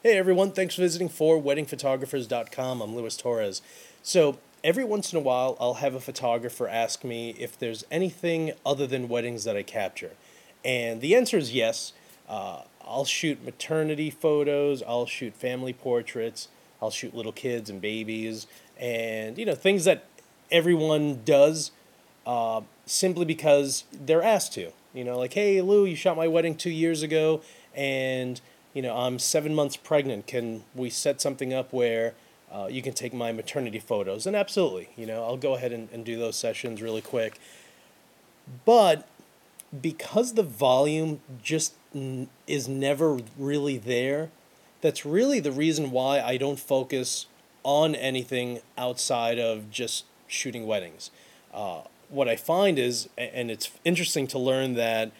Hey everyone, thanks for visiting forweddingphotographers.com. I'm Luis Torres. So, every once in a while, I'll have a photographer ask me if there's anything other than weddings that I capture. And the answer is yes. Uh, I'll shoot maternity photos, I'll shoot family portraits, I'll shoot little kids and babies, and you know, things that everyone does uh, simply because they're asked to. You know, like, hey, Lou, you shot my wedding two years ago, and you know, I'm seven months pregnant. Can we set something up where uh, you can take my maternity photos? And absolutely, you know, I'll go ahead and, and do those sessions really quick. But because the volume just n- is never really there, that's really the reason why I don't focus on anything outside of just shooting weddings. Uh, what I find is, and it's interesting to learn that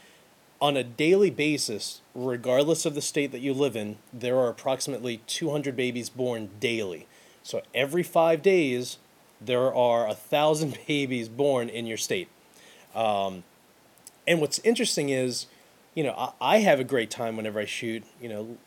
on a daily basis, regardless of the state that you live in, there are approximately 200 babies born daily. So every five days, there are a thousand babies born in your state. Um, and what's interesting is, you know, I, I have a great time whenever I shoot, you know,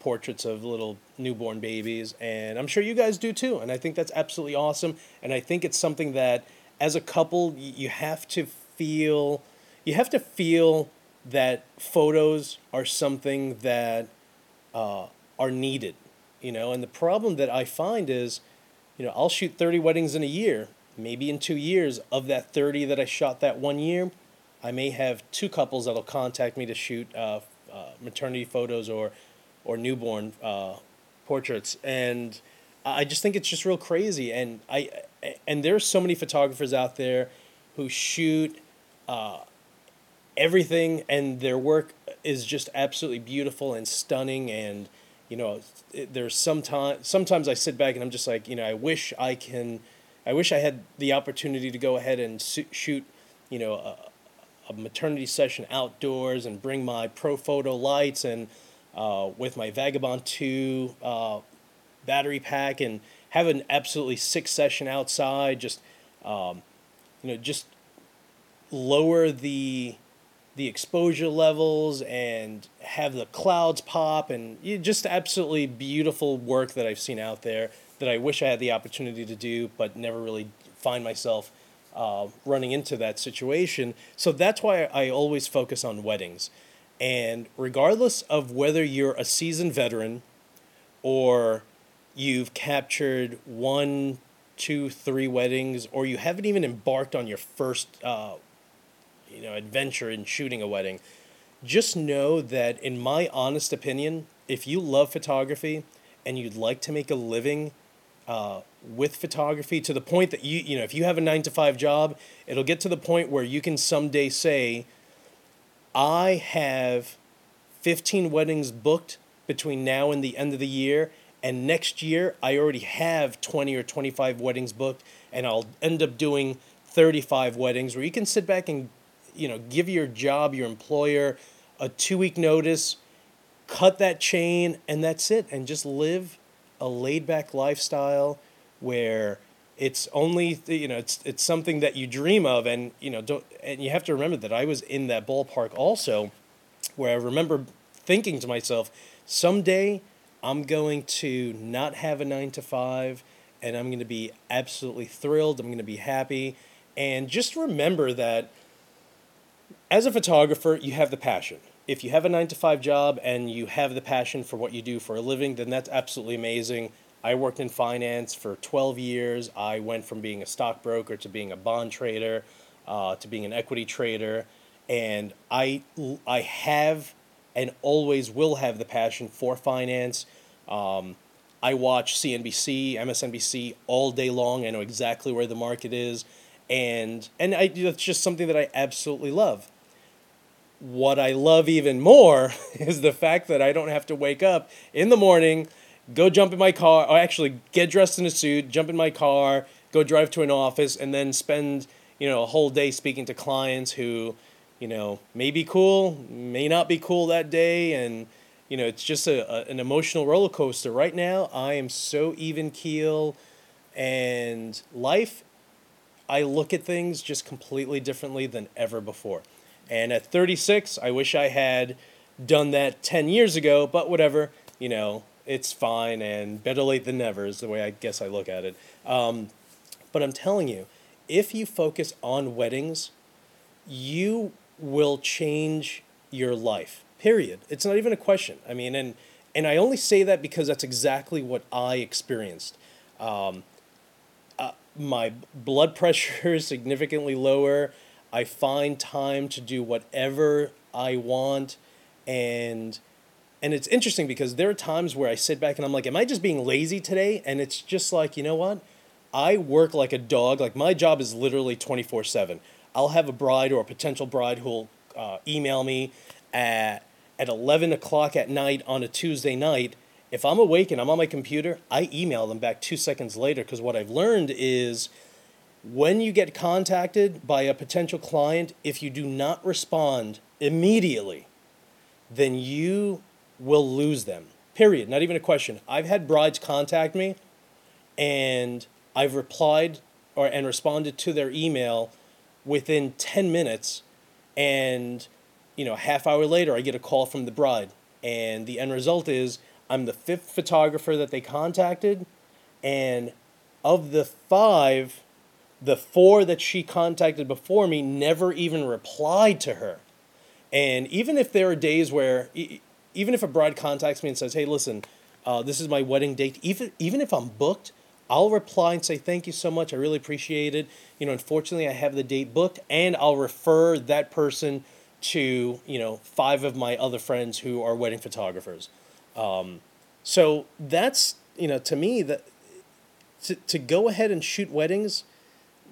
portraits of little newborn babies, and I'm sure you guys do too. And I think that's absolutely awesome. And I think it's something that, as a couple, you have to feel, you have to feel that photos are something that uh, are needed, you know. And the problem that I find is, you know, I'll shoot 30 weddings in a year. Maybe in two years, of that 30 that I shot that one year, I may have two couples that'll contact me to shoot uh, uh, maternity photos or, or newborn uh, portraits. And I just think it's just real crazy. And I and there's so many photographers out there who shoot uh, everything and their work is just absolutely beautiful and stunning and you know it, there's sometimes sometimes I sit back and I'm just like you know I wish I can I wish I had the opportunity to go ahead and shoot you know a, a, maternity session outdoors and bring my Profoto lights and uh, with my Vagabond 2 uh, battery pack and have an absolutely sick session outside just um, you know just lower the the exposure levels and have the clouds pop and just absolutely beautiful work that I've seen out there that I wish I had the opportunity to do, but never really find myself uh, running into that situation. So that's why I always focus on weddings. And regardless of whether you're a seasoned veteran or you've captured one, two, three weddings, or you haven't even embarked on your first uh, you know adventure in shooting a wedding. Just know that in my honest opinion if you love photography and you'd like to make a living uh, with photography to the point that you you know if you have a nine to five job it'll get to the point where you can someday say i have 15 weddings booked between now and the end of the year and next year i already have 20 or 25 weddings booked and i'll end up doing 35 weddings where you can sit back and you know, give your job, your employer a two week notice, cut that chain, and that's it. And just live a laid back lifestyle where it's only you know it's it's something that you dream of and you know don't and you have to remember that I was in that ballpark also where I remember thinking to myself someday I'm going to not have a 9 to 5 and I'm going to be absolutely thrilled I'm going to be happy and just remember that as a photographer, you have the passion. If you have a nine to five job and you have the passion for what you do for a living, then that's absolutely amazing. I worked in finance for 12 years. I went from being a stockbroker to being a bond trader uh, to being an equity trader. And I, I have and always will have the passion for finance. Um, I watch CNBC, MSNBC all day long. I know exactly where the market is. And, and I, it's just something that I absolutely love what I love even more is the fact that I don't have to wake up in the morning, go jump in my car, or actually get dressed in a suit, jump in my car, go drive to an office, and then spend you know a whole day speaking to clients who you know may be cool, may not be cool that day, and you know it's just a, a an emotional roller coaster. Right now, I am so even keel, and life. I look at things just completely differently than ever before. And at 36, I wish I had done that 10 years ago, but whatever, you know, it's fine and better late than never is the way I guess I look at it. Um, but I'm telling you, if you focus on weddings, you will change your life. Period. It's not even a question. I mean, and and I only say that because that's exactly what I experienced. Um, uh, my blood pressure is significantly lower. I find time to do whatever I want, and and it's interesting because there are times where I sit back and I'm like, am I just being lazy today? And it's just like, you know what? I work like a dog. Like my job is literally 24 7. I'll have a bride or a potential bride who'll uh, email me at, at 11 o'clock at night on a Tuesday night. If I'm awake and I'm on my computer, I email them back two seconds later because what I've learned is when you get contacted by a potential client, if you do not respond immediately, then you will lose them. Period. Not even a question. I've had brides contact me and I've replied or and responded to their email within 10 minutes and you know, a half hour later I get a call from the bride and the end result is I'm the fifth photographer that they contacted and of the 5 the four that she contacted before me never even replied to her. And even if there are days where even if a bride contacts me and says, "Hey, listen, uh, this is my wedding date," even even if I'm booked, I'll reply and say, "Thank you so much. I really appreciate it. You know, unfortunately, I have the date booked," and I'll refer that person to you know five of my other friends who are wedding photographers. Um, so that's you know to me that to to go ahead and shoot weddings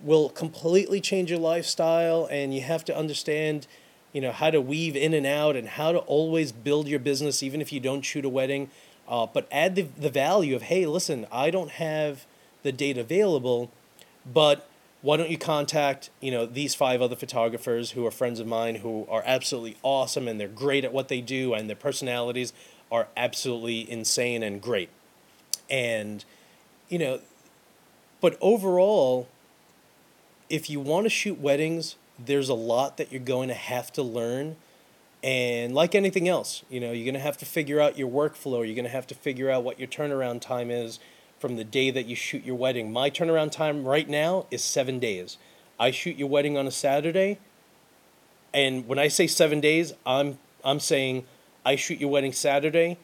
will completely change your lifestyle, and you have to understand you know how to weave in and out and how to always build your business even if you don't shoot a wedding. Uh, but add the, the value of hey listen i don't have the date available but why don't you contact you know these five other photographers who are friends of mine who are absolutely awesome and they're great at what they do and their personalities are absolutely insane and great. And you know but overall if you want to shoot weddings there's a lot that you're going to have to learn. And like anything else, you know, you're going to have to figure out your workflow. You're going to have to figure out what your turnaround time is from the day that you shoot your wedding. My turnaround time right now is seven days. I shoot your wedding on a Saturday. And when I say seven days, I'm, I'm saying I shoot your wedding Saturday.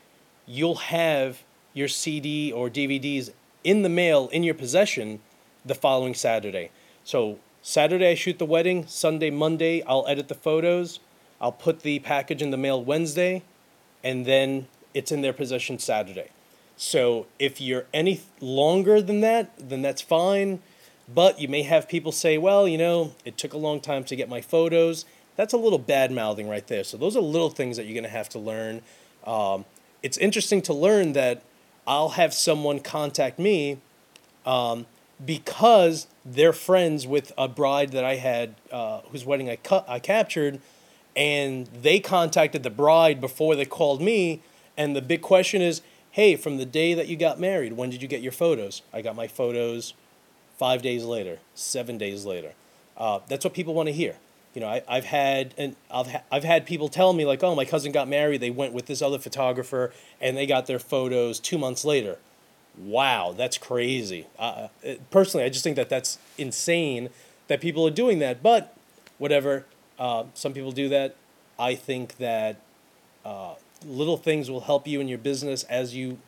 You'll have your CD or DVDs in the mail in your possession the following Saturday. So Saturday, I shoot the wedding. Sunday, Monday, I'll edit the photos. I'll put the package in the mail Wednesday, and then it's in their possession Saturday. So if you're any longer than that, then that's fine. But you may have people say, well, you know, it took a long time to get my photos. That's a little bad mouthing right there. So those are little things that you're going to have to learn. Um, it's interesting to learn that I'll have someone contact me um, because they're friends with a bride that I had uh, whose wedding I cut I captured, and they contacted the bride before they called me. And the big question is, hey, from the day that you got married, when did you get your photos? I got my photos five days later, seven days later. Uh, that's what people want to hear. You know, I, I've had and I've ha- I've had people tell me like, oh, my cousin got married. They went with this other photographer, and they got their photos two months later wow, that's crazy. Uh, personally, I just think that that's insane that people are doing that. But whatever, uh, some people do that. I think that uh, little things will help you in your business as you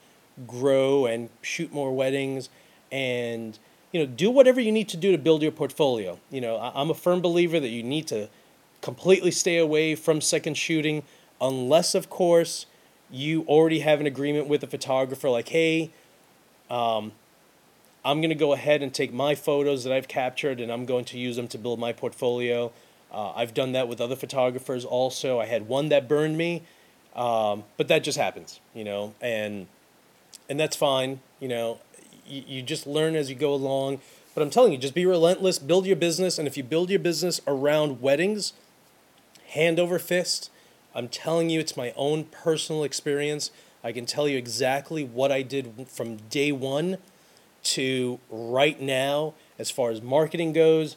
grow and shoot more weddings and you know do whatever you need to do to build your portfolio you know i'm a firm believer that you need to completely stay away from second shooting unless of course you already have an agreement with a photographer like hey um, I'm going to go ahead and take my photos that I've captured and I'm going to use them to build my portfolio. Uh, I've done that with other photographers also. I had one that burned me, um, but that just happens, you know, and and that's fine. You know, you, you just learn as you go along. But I'm telling you, just be relentless, build your business, and if you build your business around weddings, hand over fist, I'm telling you, it's my own personal experience. I can tell you exactly what I did from day one to right now as far as marketing goes,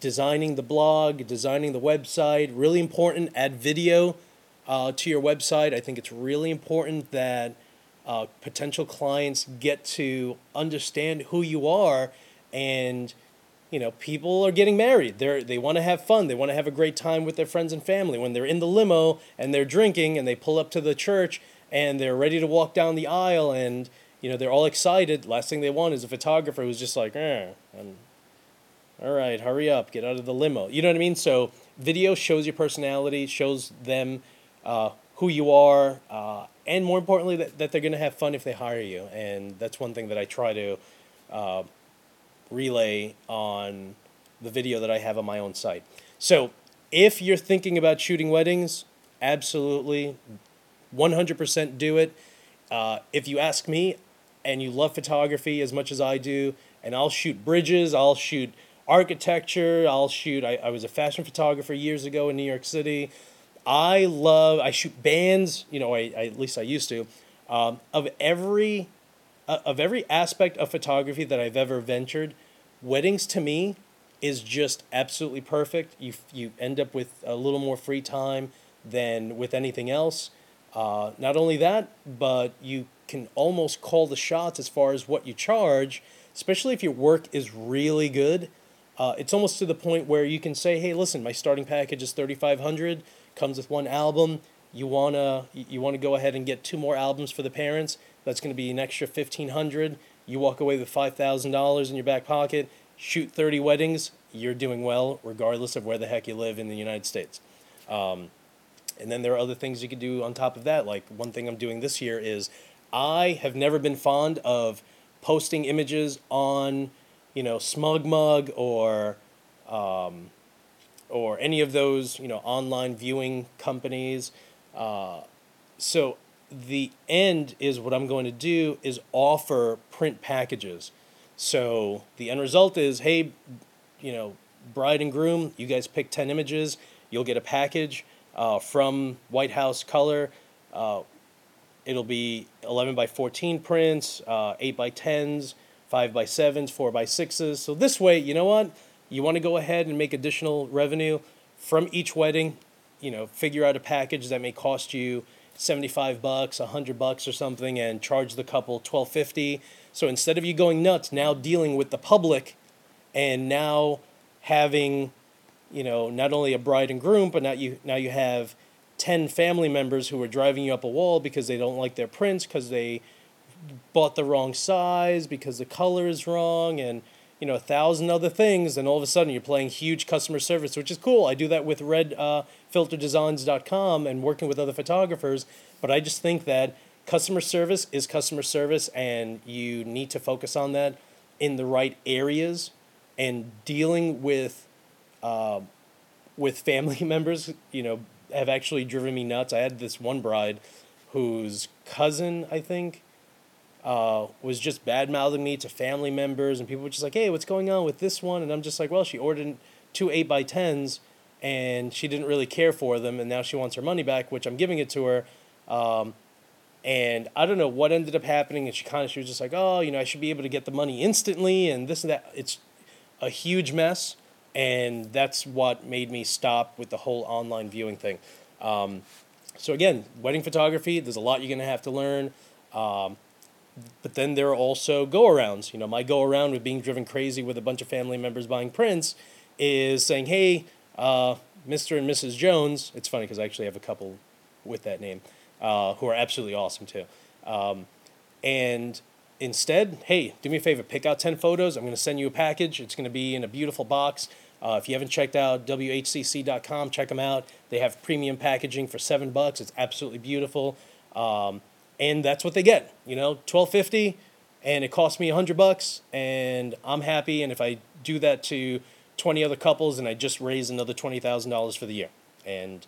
designing the blog, designing the website. Really important, add video uh, to your website. I think it's really important that uh, potential clients get to understand who you are and you know people are getting married they're they want to have fun they want to have a great time with their friends and family when they're in the limo and they're drinking and they pull up to the church and they're ready to walk down the aisle and you know they're all excited. Last thing they want is a photographer who's just like eh, I'm, all right hurry up get out of the limo. You know what i mean? So video shows your personality shows them uh, who you are uh, and more importantly that, that they're going to have fun if they hire you and that's one thing that i try to uh, relay on the video that i have on my own site. So if you're thinking about shooting weddings absolutely 100% do it uh, if you ask me and you love photography as much as i do and i'll shoot bridges i'll shoot architecture i'll shoot i, I was a fashion photographer years ago in new york city I love. I shoot bands. You know, I, I at least I used to. Um, of every, uh, of every aspect of photography that I've ever ventured, weddings to me is just absolutely perfect. You you end up with a little more free time than with anything else. Uh, not only that, but you can almost call the shots as far as what you charge, especially if your work is really good. Uh, it's almost to the point where you can say, "Hey, listen, my starting package is thirty five hundred comes with one album. You wanna you wanna go ahead and get two more albums for the parents. That's gonna be an extra fifteen hundred. You walk away with five thousand dollars in your back pocket. Shoot thirty weddings. You're doing well, regardless of where the heck you live in the United States. Um, and then there are other things you could do on top of that. Like one thing I'm doing this year is I have never been fond of posting images on, you know, SmugMug or um, or any of those you know online viewing companies. Uh, so the end is what I'm going to do is offer print packages. So the end result is, hey, you know, bride and groom, you guys pick ten images, you'll get a package uh, from White House Color. Uh, it'll be 11 by 14 prints, uh, 8 by 10s, 5 by 7s, 4 by 6s. So this way, you know what? you want to go ahead and make additional revenue from each wedding, you know, figure out a package that may cost you 75 bucks, 100 bucks or something and charge the couple 1250. So instead of you going nuts now dealing with the public and now having, you know, not only a bride and groom, but now you now you have 10 family members who are driving you up a wall because they don't like their prints because they bought the wrong size because the color is wrong and you know a thousand other things and all of a sudden you're playing huge customer service which is cool. I do that with red uh, filterdesigns.com and working with other photographers but i just think that customer service is customer service and you need to focus on that in the right areas and dealing with uh, with family members you know have actually driven me nuts i had this one bride whose cousin i think uh, was just bad mouthing me to family members, and people were just like, "Hey, what's going on with this one?" And I'm just like, "Well, she ordered two eight by tens, and she didn't really care for them, and now she wants her money back, which I'm giving it to her." Um, and I don't know what ended up happening, and she kind of she was just like, "Oh, you know, I should be able to get the money instantly," and this and that. It's a huge mess, and that's what made me stop with the whole online viewing thing. Um, so again, wedding photography. There's a lot you're gonna have to learn. Um, but then there are also go arounds. You know, my go around with being driven crazy with a bunch of family members buying prints is saying, hey, uh, Mr. and Mrs. Jones, it's funny because I actually have a couple with that name uh, who are absolutely awesome too. Um, and instead, hey, do me a favor, pick out 10 photos. I'm going to send you a package. It's going to be in a beautiful box. Uh, if you haven't checked out WHCC.com, check them out. They have premium packaging for seven bucks. It's absolutely beautiful. Um, and that's what they get. You know, twelve fifty, and it costs me a hundred bucks, and I'm happy. And if I do that to twenty other couples, and I just raise another twenty thousand dollars for the year, and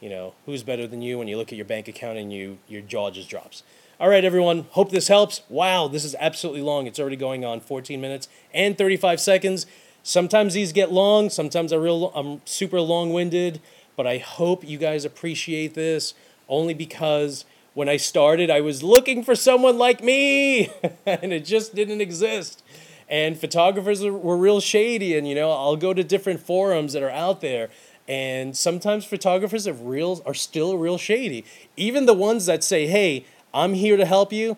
you know, who's better than you when you look at your bank account and you your jaw just drops. All right, everyone. Hope this helps. Wow, this is absolutely long. It's already going on 14 minutes and 35 seconds. Sometimes these get long. Sometimes I'm real. I'm super long-winded. But I hope you guys appreciate this only because when I started, I was looking for someone like me, and it just didn't exist. And photographers were real shady, and you know, I'll go to different forums that are out there, and sometimes photographers are real are still real shady. Even the ones that say, "Hey, I'm here to help you.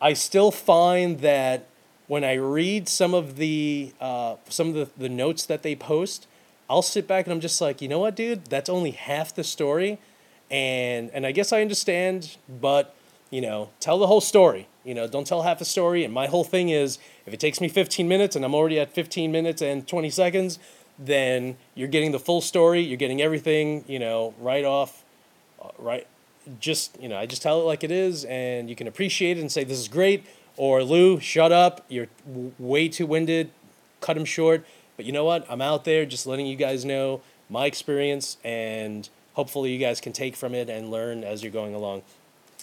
I still find that when I read some of the uh, some of the, the notes that they post, I'll sit back and I'm just like, you know what, dude, that's only half the story, and and I guess I understand, but you know, tell the whole story. You know, don't tell half the story. And my whole thing is, if it takes me 15 minutes and I'm already at 15 minutes and 20 seconds, then you're getting the full story. You're getting everything, you know, right off, uh, right. Just you know, I just tell it like it is, and you can appreciate it and say this is great. Or Lou, shut up. You're w- way too winded. Cut him short. But you know what? I'm out there just letting you guys know my experience, and hopefully you guys can take from it and learn as you're going along.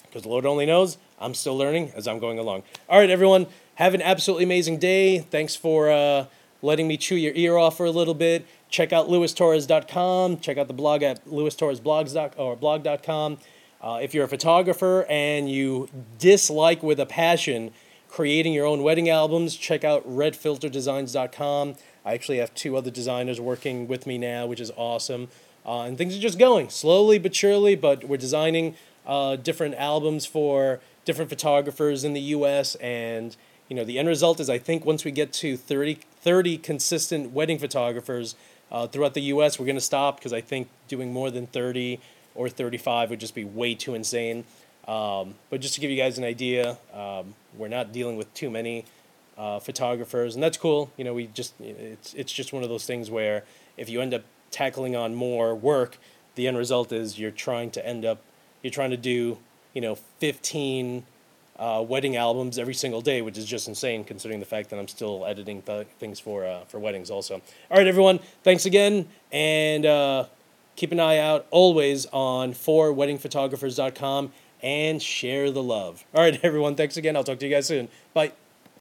Because Lord only knows I'm still learning as I'm going along. All right, everyone, have an absolutely amazing day. Thanks for uh, letting me chew your ear off for a little bit. Check out lewistorres.com. Check out the blog at lewistorresblogs or blog.com. Uh, if you're a photographer and you dislike with a passion creating your own wedding albums, check out redfilterdesigns.com. I actually have two other designers working with me now, which is awesome. Uh, and things are just going slowly but surely, but we're designing uh, different albums for different photographers in the US. And, you know, the end result is I think once we get to 30, 30 consistent wedding photographers uh, throughout the US, we're going to stop because I think doing more than 30 or 35 would just be way too insane. Um, but just to give you guys an idea, um, we're not dealing with too many uh, photographers, and that's cool. You know, we just it's it's just one of those things where if you end up tackling on more work, the end result is you're trying to end up you're trying to do you know 15 uh, wedding albums every single day, which is just insane considering the fact that I'm still editing th- things for uh, for weddings also. All right, everyone, thanks again, and uh, keep an eye out always on forweddingphotographers.com and share the love. All right, everyone, thanks again. I'll talk to you guys soon. Bye.